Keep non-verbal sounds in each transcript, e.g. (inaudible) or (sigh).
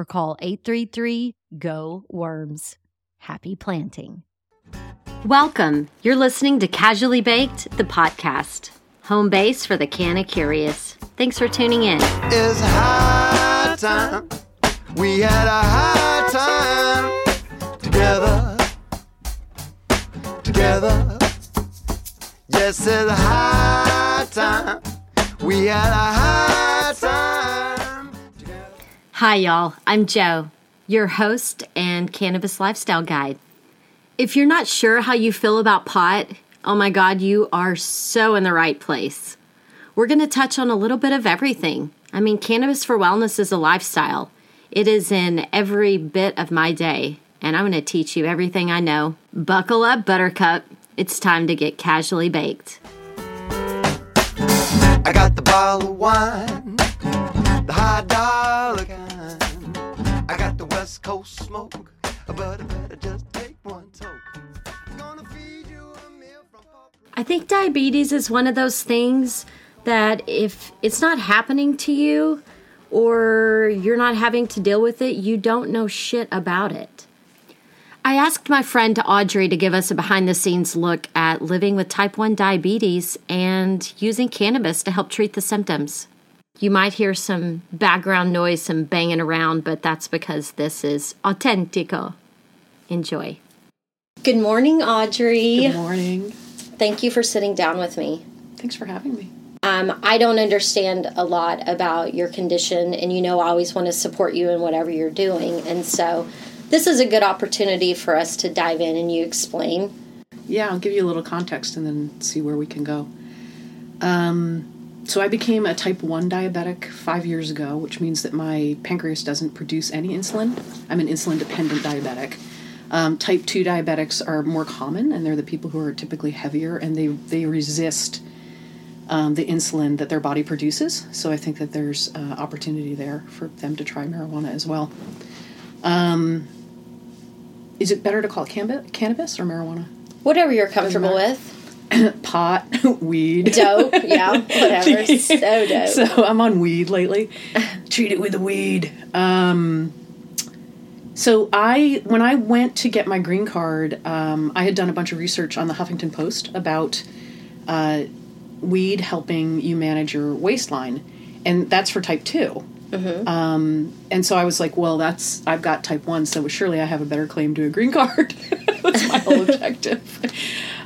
or call 833 GO WORMS. Happy planting. Welcome. You're listening to Casually Baked, the podcast, home base for the canna curious. Thanks for tuning in. It's high time. We had a high time together. Together. Yes, it's high time. We had a high time. Hi, y'all. I'm Joe, your host and cannabis lifestyle guide. If you're not sure how you feel about pot, oh my God, you are so in the right place. We're going to touch on a little bit of everything. I mean, cannabis for wellness is a lifestyle, it is in every bit of my day, and I'm going to teach you everything I know. Buckle up, Buttercup. It's time to get casually baked. I got the bottle of wine, the high dollar West Coast smoke, but I better just take one toke. I think diabetes is one of those things that if it's not happening to you or you're not having to deal with it, you don't know shit about it. I asked my friend Audrey to give us a behind the scenes look at living with type 1 diabetes and using cannabis to help treat the symptoms. You might hear some background noise, some banging around, but that's because this is Autentico. Enjoy. Good morning, Audrey. Good morning. Thank you for sitting down with me. Thanks for having me. Um, I don't understand a lot about your condition, and you know I always want to support you in whatever you're doing. And so, this is a good opportunity for us to dive in and you explain. Yeah, I'll give you a little context and then see where we can go. Um, so I became a type 1 diabetic five years ago, which means that my pancreas doesn't produce any insulin. I'm an insulin dependent diabetic. Um, type 2 diabetics are more common, and they're the people who are typically heavier and they, they resist um, the insulin that their body produces. So I think that there's uh, opportunity there for them to try marijuana as well. Um, is it better to call it cannabis or marijuana? Whatever you're comfortable with. (coughs) Pot, (laughs) weed. Dope, yeah, (laughs) whatever. So dope. So I'm on weed lately. Treat it with the weed. Um, so I, when I went to get my green card, um, I had done a bunch of research on the Huffington Post about uh, weed helping you manage your waistline, and that's for type 2 Um, and so I was like, well, that's I've got type one, so surely I have a better claim to a green card. (laughs) that's my whole objective.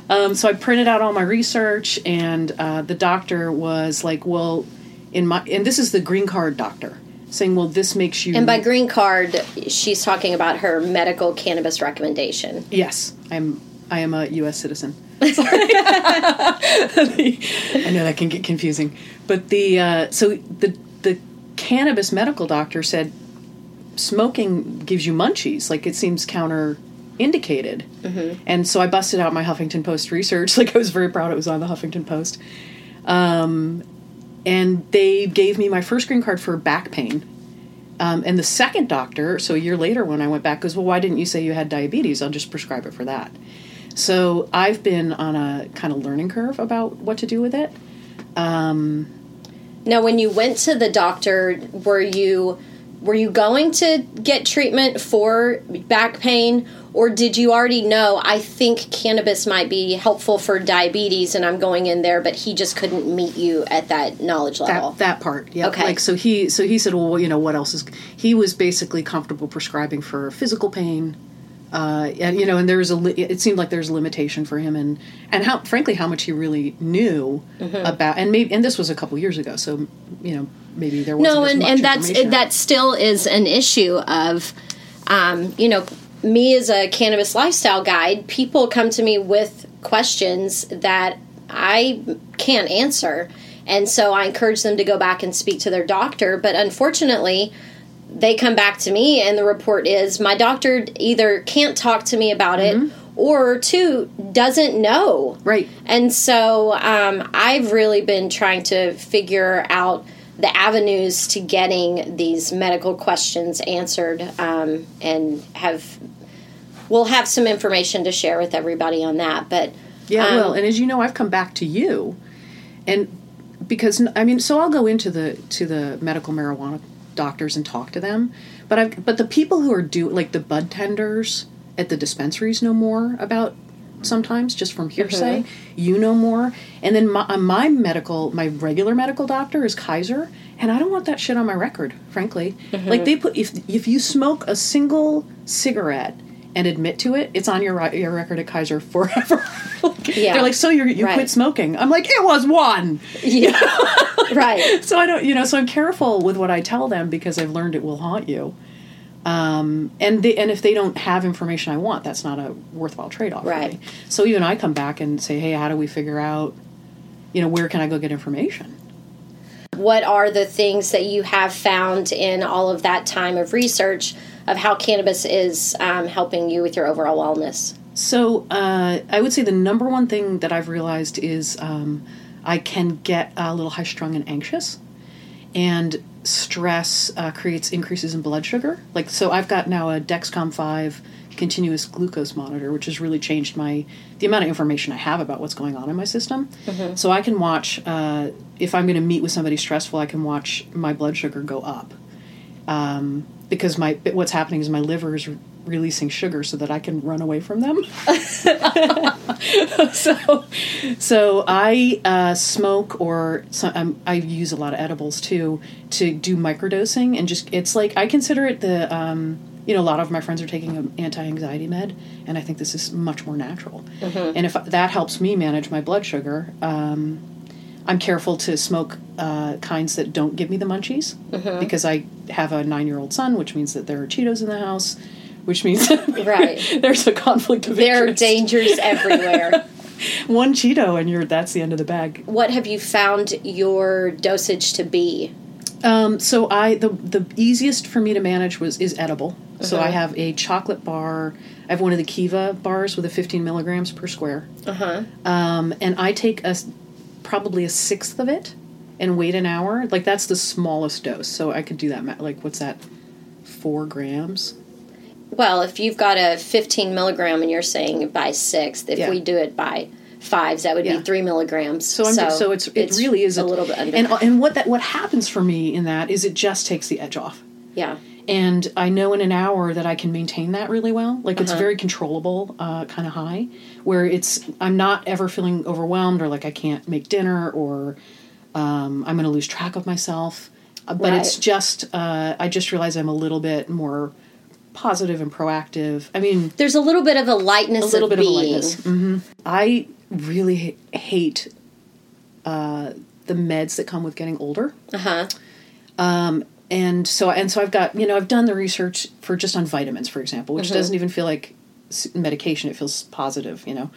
Um, so I printed out all my research, and uh, the doctor was like, "Well, in my and this is the green card doctor saying, well, this makes you." and by green card, she's talking about her medical cannabis recommendation. yes, I'm I am a U.S. citizen. (laughs) I know that can get confusing, but the uh, so the the cannabis medical doctor said smoking gives you munchies. Like it seems counter indicated. And so I busted out my Huffington Post research. (laughs) Like I was very proud it was on the Huffington Post. Um, and they gave me my first green card for back pain. Um, and the second doctor, so a year later when I went back, goes, Well, why didn't you say you had diabetes? I'll just prescribe it for that. So I've been on a kind of learning curve about what to do with it. Now, when you went to the doctor, were you were you going to get treatment for back pain, or did you already know? I think cannabis might be helpful for diabetes, and I'm going in there, but he just couldn't meet you at that knowledge level. That, that part, yeah. Okay. Like so he so he said, well, you know, what else is? He was basically comfortable prescribing for physical pain, uh, and you know, and there was a li- it seemed like there's a limitation for him, and and how frankly how much he really knew Mm-hmm. about, and maybe and this was a couple years ago, so you know maybe there wasn't no and, and that's that still is an issue of um, you know me as a cannabis lifestyle guide people come to me with questions that i can't answer. And so i encourage them to go back and speak to their doctor. But unfortunately they come back to me and the report is my doctor either can't talk to me about it or two doesn't know. Right. and so um, I've really been trying to figure out the avenues to getting these medical questions answered um, and have we'll have some information to share with everybody on that but Yeah, um, well, and as you know, I've come back to you, and because I mean, so I'll go into the to the medical marijuana doctors and talk to them, but i've but the people who are do like the bud tenders at the dispensaries know more about sometimes just from hearsay. You know more, and then my, uh, my medical my regular medical doctor is Kaiser, and I don't want that shit on my record, frankly. Like they put if if you smoke a single cigarette. And admit to it, it's on your your record at Kaiser forever. (laughs) Yeah. They're like, so you you Right. quit smoking? I'm like, it was one. yeah (laughs) right So I don't, you know, so I'm careful with what I tell them because I've learned it will haunt you. Um, and they, and if they don't have information I want, that's not a worthwhile trade off. Right. So even I come back and say, hey, how do we figure out, you know, where can I go get information? what are the things that you have found in all of that time of research of how cannabis is um, helping you with your overall wellness So uh, I would say the number one thing that I've realized is um, I can get a little high strung and anxious, and stress uh, creates increases in blood sugar. Like so, I've got now a Dexcom five continuous glucose monitor, which has really changed my the amount of information I have about what's going on in my system. So I can watch uh, if I'm going to meet with somebody stressful, I can watch my blood sugar go up um, because my what's happening is my liver is releasing sugar so that I can run away from them. (laughs) so, so I uh, smoke or um, I use a lot of edibles too to do microdosing and just it's like I consider it the um, you know a lot of my friends are taking an anti-anxiety med and I think this is much more natural and if that helps me manage my blood sugar. Um, I'm careful to smoke uh, kinds that don't give me the munchies because I have a nine year old son, which means that there are Cheetos in the house, which means (laughs) Right. there's a conflict of there are dangers everywhere (laughs) One Cheeto and you're that's the end of the bag. what have you found your dosage to be Um, so I the the easiest for me to manage was is edible. So Uh-huh. I have a chocolate bar. I have one of the Kiva bars with a 15 milligrams per square. uh-huh Um, and I take a probably a sixth of it and wait an hour. Like that's the smallest dose. So I could do that. Like what's that? Four grams. Well, if you've got a 15 milligram and you're saying by sixth, if Yeah. we do it by fives, that would Yeah. be three milligrams. So I'm so, it's it really is a little bit under. And and what that what happens for me in that is it just takes the edge off. yeah, and I know in an hour that I can maintain that really well. Like Uh-huh. it's very controllable, uh, kind of high, where it's I'm not ever feeling overwhelmed or like I can't make dinner or um, I'm going to lose track of myself. Uh, but it's just uh, I just realize I'm a little bit more positive and proactive. I mean, there's a little bit of a lightness a little of bit of a being. lightness. hmm I really ha- hate uh, the meds that come with getting older Uh huh. and so and so I've got you know I've done the research for just on vitamins, for example, which doesn't even feel like medication; it feels positive, you know.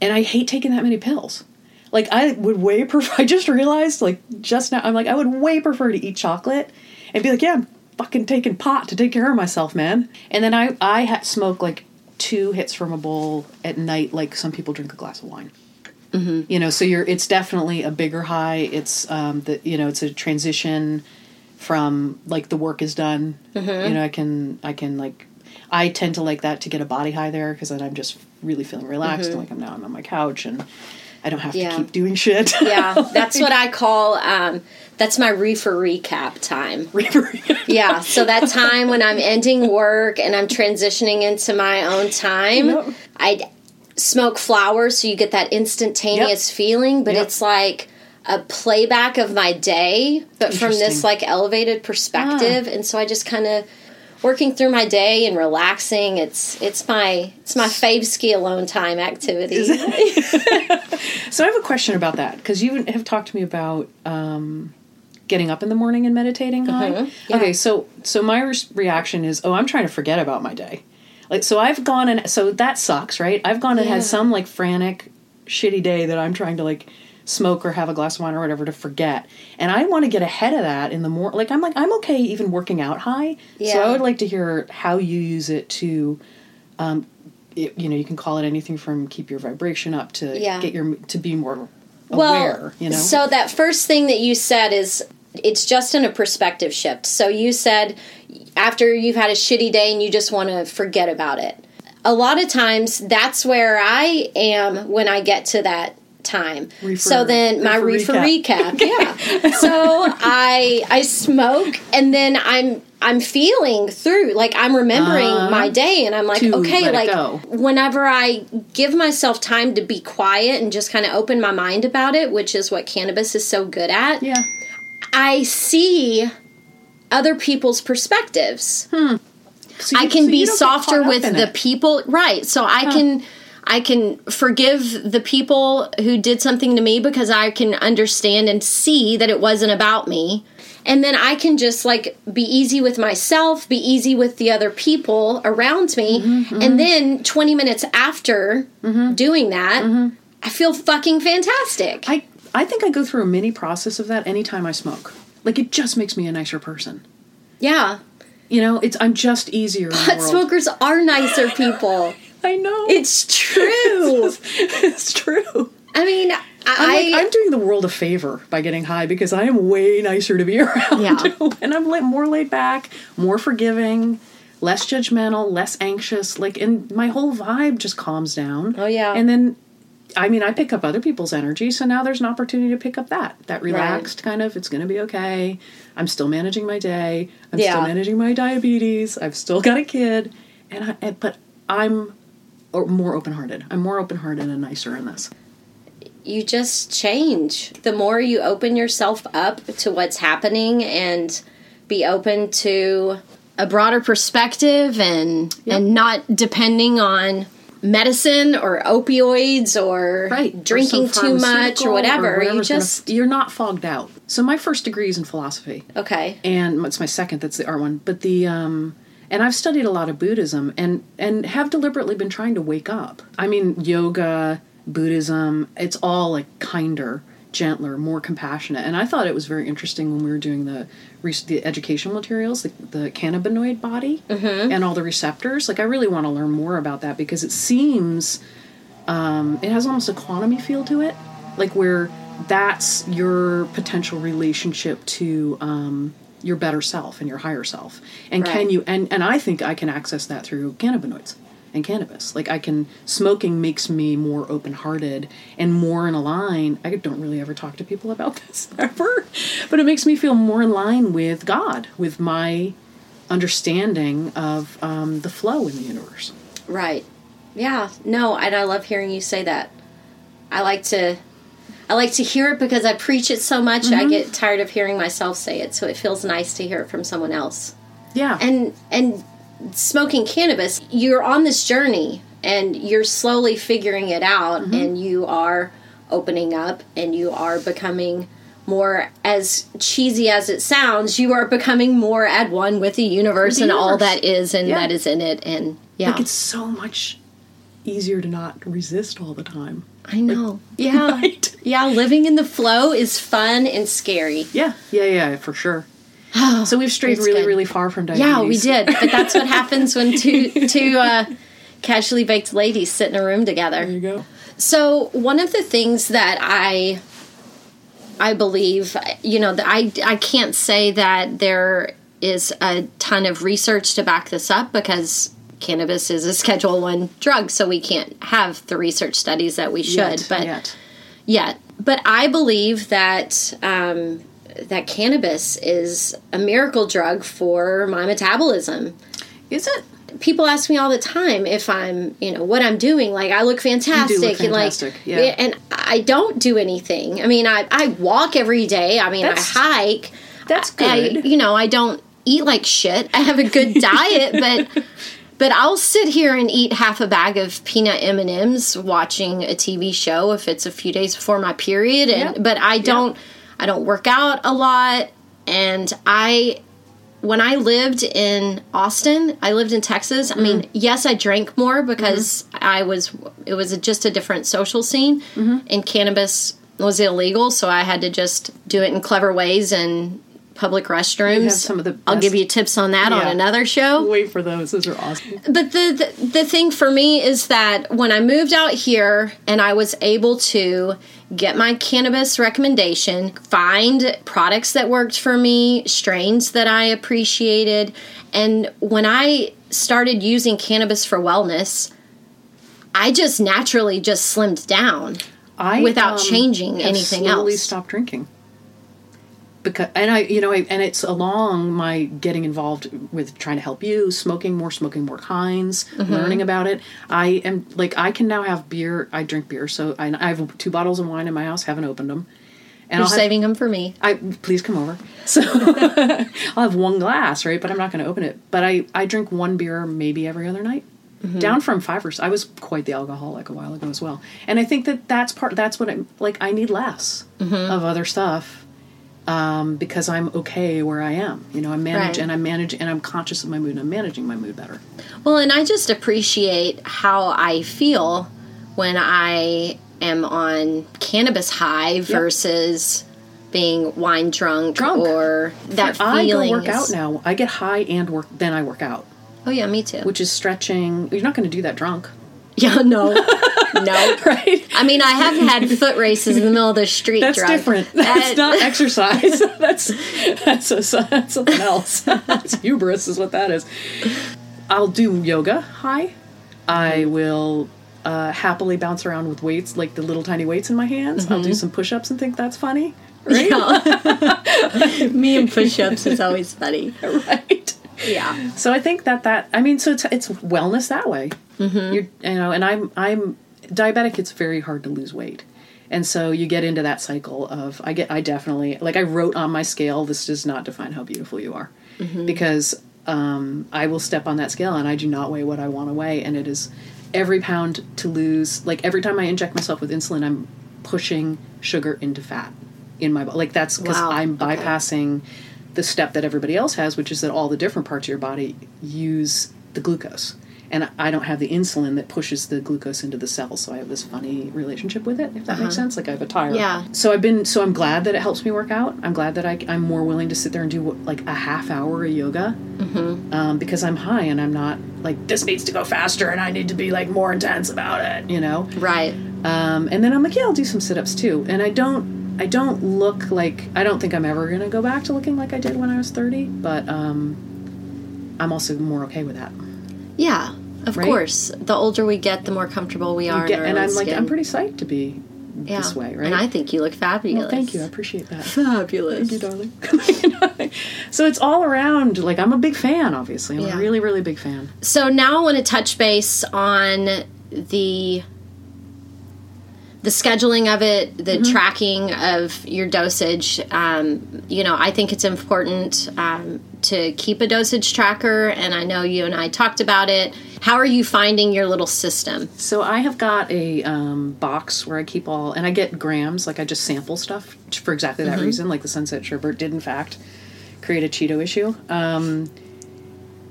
And I hate taking that many pills. Like I would way (laughs) prefer. I just realized, like just now, I'm like I would way prefer to eat chocolate and be like, yeah, fucking taking pot to take care of myself, man. And then I I ha- smoke like two hits from a bowl at night, like some people drink a glass of wine you know so you're it's definitely a bigger high it's um the you know it's a transition from like the work is done. Mm-hmm. You know, I can I can like I tend to like that to get a body high there because then I'm just really feeling relaxed and like I'm now I'm on my couch and I don't have Mm-hmm. Yeah. to keep doing shit. Yeah, (laughs) that's what I call. Um, that's my reefer recap time. (laughs) Yeah, so that time when I'm ending work and I'm transitioning into my own time, Yep. I smoke flowers so you get that instantaneous Yep. feeling, but Yep. it's like a playback of my day, but from this like elevated perspective. And so I just kind of working through my day and relaxing. It's it's my it's my fave ski alone time activity. (laughs) (laughs) So I have a question about that because you have talked to me about um, getting up in the morning and meditating. high. Mhm, yeah. Okay, so so my re- reaction is, oh, I'm trying to forget about my day. Like, so I've gone and so that sucks, right? I've gone and Yeah. had some like frantic, shitty day that I'm trying to like smoke or have a glass of wine or whatever to forget, and I want to get ahead of that in the more like I'm like I'm okay even working out high. Yeah. So I would like to hear how you use it to um, y- you know, you can call it anything from keep your vibration up to Yeah. get your to be more well, aware. You know, So that first thing that you said is it's just in a perspective shift. So you said after you've had a shitty day and you just want to forget about it. A lot of times that's where I am when I get to that time. Reefer- so then my reefer reefer recap, (laughs) yeah. so I I smoke and then I'm I'm feeling through like I'm remembering Uh-huh. my day and I'm like okay like whenever I give myself time to be quiet and just kind of open my mind about it, which is what cannabis is so good at, yeah, I see other people's perspectives. So I can so be you softer with the it. people, right? So I can I can forgive the people who did something to me because I can understand and see that it wasn't about me. And then I can just like be easy with myself, be easy with the other people around me. Mm-hmm, And then 20 minutes after doing that, Mm-hmm. I feel fucking fantastic. I I think I go through a mini process of that anytime I smoke. Like it just makes me a nicer person. yeah. You know, it's I'm just easier. in the But world. smokers are nicer people. (laughs) I know It's true. (laughs) it's true. I mean, I'm, I, like, I'm doing the world a favor by getting high because I am way nicer to be (laughs) around. Yeah. and I'm like more laid back, more forgiving, less judgmental, less anxious. Like, and my whole vibe just calms down. Oh, yeah. And then, I mean, I pick up other people's energy, so now there's an opportunity to pick up that that relaxed kind of. It's going to be okay. I'm still managing my day. I'm Yeah. still managing my diabetes. I've still got a kid, and I. But I'm more open hearted. I'm more open hearted and nicer in this. you just change. The more you open yourself up to what's happening and be open to a broader perspective and and not depending on medicine or opioids or right drinking or too much or whatever. you whatever's gonna- just you're not fogged out. So my first degree is in philosophy. Okay. and it's my second that's the art one. But the um and i've studied a lot of buddhism and and have deliberately been trying to wake up. I mean yoga buddhism it's all like kinder gentler more compassionate. And i thought it was very interesting when we were doing the the educational materials the, the cannabinoid body and all the receptors. Like i really want to learn more about that because it seems um, it has almost a quantum feel to it, like where that's your potential relationship to um, your better self and your higher self. And can you? And and I think I can access that through cannabinoids and cannabis. Like I can. Smoking makes me more open hearted and more in a line. I don't really ever talk to people about (laughs) this ever, but it makes me feel more in line with God, with my understanding of um, the flow in the universe. Right. Yeah. No, and I love hearing you say that. I like to I like to hear it because I preach it so much. I get tired of hearing myself say it, so it feels nice to hear it from someone else. Yeah. And and smoking cannabis, you're on this journey and you're slowly figuring it out mm-hmm. and you are opening up and you are becoming more as cheesy as it sounds, you are becoming more at one with the universe the and all that is and Yeah. that is in it and yeah. Like it's so much easier to not resist all the time. I know. (laughs) Yeah. Right? Yeah, living in the flow is fun and scary. Yeah, yeah, yeah, for sure. (sighs) So we've strayed really, good. really far from diabetes. Yeah, we did. But that's what (laughs) happens when two two uh, casually baked ladies sit in a room together. There you go. So one of the things that I I believe, you know, I, I can't say that there is a ton of research to back this up because cannabis is a (laughs) Schedule One drug, so we can't have the research studies that we should. Yet, but yet. yet, but I believe that um, that cannabis is a miracle drug for my metabolism. Is it? People ask me all the time if I'm, you know, what I'm doing. Like I look fantastic, and like, yeah. and I don't do anything. I mean, I I walk every day. I mean, That's- I hike. That's I, good. you know, I don't eat like shit. I have a good (laughs) diet, but but I'll sit here and eat half a bag of peanut M and M's watching a TV show if it's a few days before my period. And Yeah. but I don't I don't work out a lot, and I when I lived in Austin, I lived in Texas. I mean, mm. yes, I drank more because mm-hmm. I was it was a, just a different social scene, mm-hmm. and cannabis was illegal, so I had to just do it in clever ways and public restrooms. some of the I'll give you tips on that on another show. Wait for those. Those are awesome. But the, the the thing for me is that when I moved out here and I was able to get my cannabis recommendation, find products that worked for me, strains that I appreciated, and when I started using cannabis for wellness, I just naturally just slimmed down. I Without um, changing anything slowly else. stopped drinking. Because and I, you know, I, and it's along my getting involved with trying to help you, smoking more, smoking more kinds, Mm-hmm. learning about it. I am like I can now have beer. I drink beer, so I, I have two bottles of wine in my house. Haven't opened them. And You're I'll have- saving them for me. I please come over. So (laughs) I'll have one glass, right? But I'm not going to open it. But I I drink one beer maybe every other night. Mm-hmm. Down from five or s- I was quite the alcoholic a while ago as well. And I think that that's part. That's what I'm like. I need less Mm-hmm. of other stuff um, because I'm okay where I am. You know, I manage Right. and I manage and I'm conscious of my mood. and I'm managing my mood better. Well, and I just appreciate how I feel when I am on cannabis high versus being wine drunk, Drunk. or that feeling. I go work out now. I get high and work. Then I work out, Oh yeah, me too. which is stretching. You're not going to do that drunk, yeah, no, (laughs) no. right? I mean, I have had foot races in the middle of the street. That's drunk. different. That's That- not (laughs) exercise. (laughs) that's that's, a, that's something else. that's hubris, is what that is. I'll do yoga Hi. I will uh, happily bounce around with weights, like the little tiny weights in my hands. I'll do some push-ups and think that's funny. Right? Me and push-ups is always funny. right. Yeah. So I think that that I mean, so it's it's wellness that way. Mm-hmm. You know, and I'm I'm diabetic. It's very hard to lose weight, and so you get into that cycle of I get I definitely like I wrote on my scale. This does not define how beautiful you are, because um, I will step on that scale and I do not weigh what I want to weigh, and it is every pound to lose. Like every time I inject myself with insulin, I'm pushing sugar into fat in my body. Like that's because Wow. I'm Okay. The step that everybody else has, which is that all the different parts of your body use the glucose. And I don't have the insulin that pushes the glucose into the cells, so I have this funny relationship with it. If that makes sense, like I have a tire. Uh-huh. Yeah. So I've been. So I'm glad that it helps me work out. I'm glad that I, I'm more willing to sit there and do like a half hour of yoga, mm-hmm. um, because I'm high and I'm not like this needs to go faster and I need to be like more intense about it. You know. Right. Um, and then I'm like, yeah, I'll do some sit ups too. And I don't, I don't look like, I don't think I'm ever gonna go back to looking like I did when I was 30. But um, I'm also more okay with that. Yeah. Of Right? course. The older we get, the more comfortable we are. in Get- and I'm like, skin. I'm pretty psyched to be yeah. this way, right? And I think you look fabulous. well, thank you. I appreciate that. Fabulous. Thank you, darling. (laughs) so it's all around. Like I'm a big fan. Obviously, I'm Yeah. a really, really big fan. So now I want to touch base on the the scheduling of it, the tracking of your dosage. Um, you know, I think it's important um, to keep a dosage tracker, and I know you and I talked about it. How are you finding your little system? So I have got a um, box where I keep all, and I get grams. Like I just sample stuff for exactly that reason. Like the Sunset Sherbert did, in fact, create a Cheeto issue.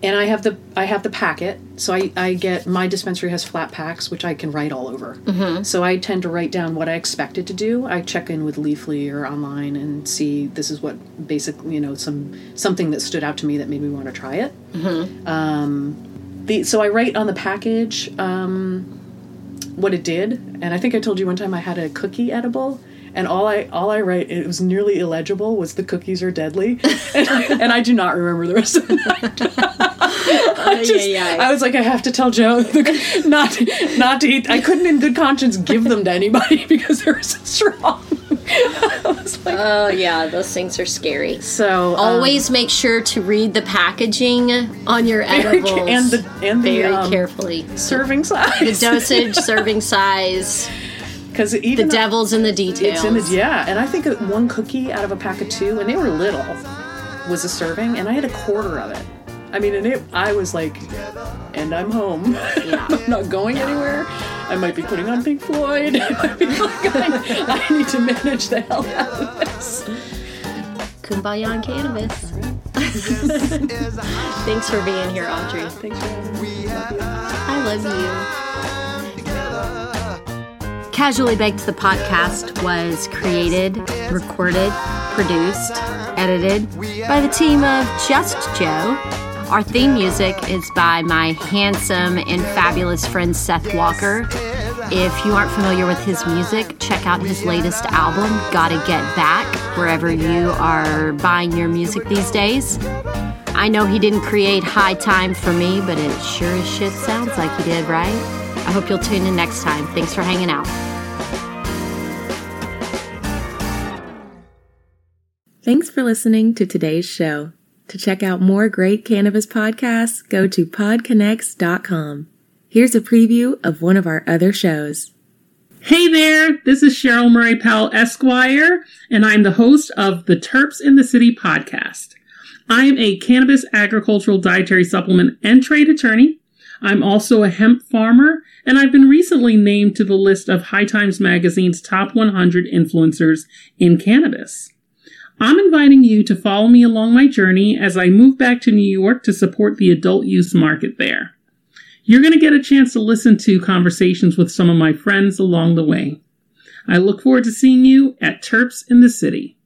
And I have the I have the packet. So I, I get my dispensary has flat packs, which I can write all over. Mm-hmm. So I tend to write down what I expected to do. I check in with Leafly or online and see this is what basically you know some something that stood out to me that made me want to try it. Um, The, so I write on the package um, what it did, and I think I told you one time I had a cookie edible, and all I all I write it was nearly illegible was the cookies are deadly, and, (laughs) and I do not remember the rest of the night. (laughs) I just yeah. I was like I have to tell Joe the, not not to eat. I couldn't in good conscience give them to anybody (laughs) because they were so strong. Like, Oh yeah, those things are scary. so um, Always make sure to read the packaging on your edibles and the and the very um, carefully. serving size The dosage, serving size, because the even though- devil's in the details. It's in the yeah, and I think one cookie out of a pack of two, and they were little, was a serving, and I had a quarter of it. I mean, and it, I was like, and I'm home. (laughs) Yeah. I'm not going anywhere. I might be putting on Pink Floyd. (laughs) I, might be like, I, I need to manage the hell out of this. Kumbaya on cannabis. (laughs) Thanks for being here, Audrey. Thanks for having me. I love you. Casually Baked the podcast was created, recorded, produced, edited by the team of Just Joe. Our theme music is by my handsome and fabulous friend Seth Walker. If you aren't familiar with his music, check out his latest album, Gotta Get Back, wherever you are buying your music these days. I know he didn't create High Time for me, but it sure as shit sounds like he did, right? I hope you'll tune in next time. Thanks for hanging out. Thanks for listening to today's show. To check out more great cannabis podcasts, go to podconnects.com. Here's a preview of one of our other shows. Hey there, this is Cheryl Murray Powell Esquire, and I'm the host of the Terps in the City podcast. I am a cannabis agricultural dietary supplement and trade attorney. I'm also a hemp farmer, and I've been recently named to the list of High Times Magazine's top 100 influencers in cannabis. I'm inviting you to follow me along my journey as I move back to New York to support the adult use market there. You're going to get a chance to listen to conversations with some of my friends along the way. I look forward to seeing you at Terps in the City.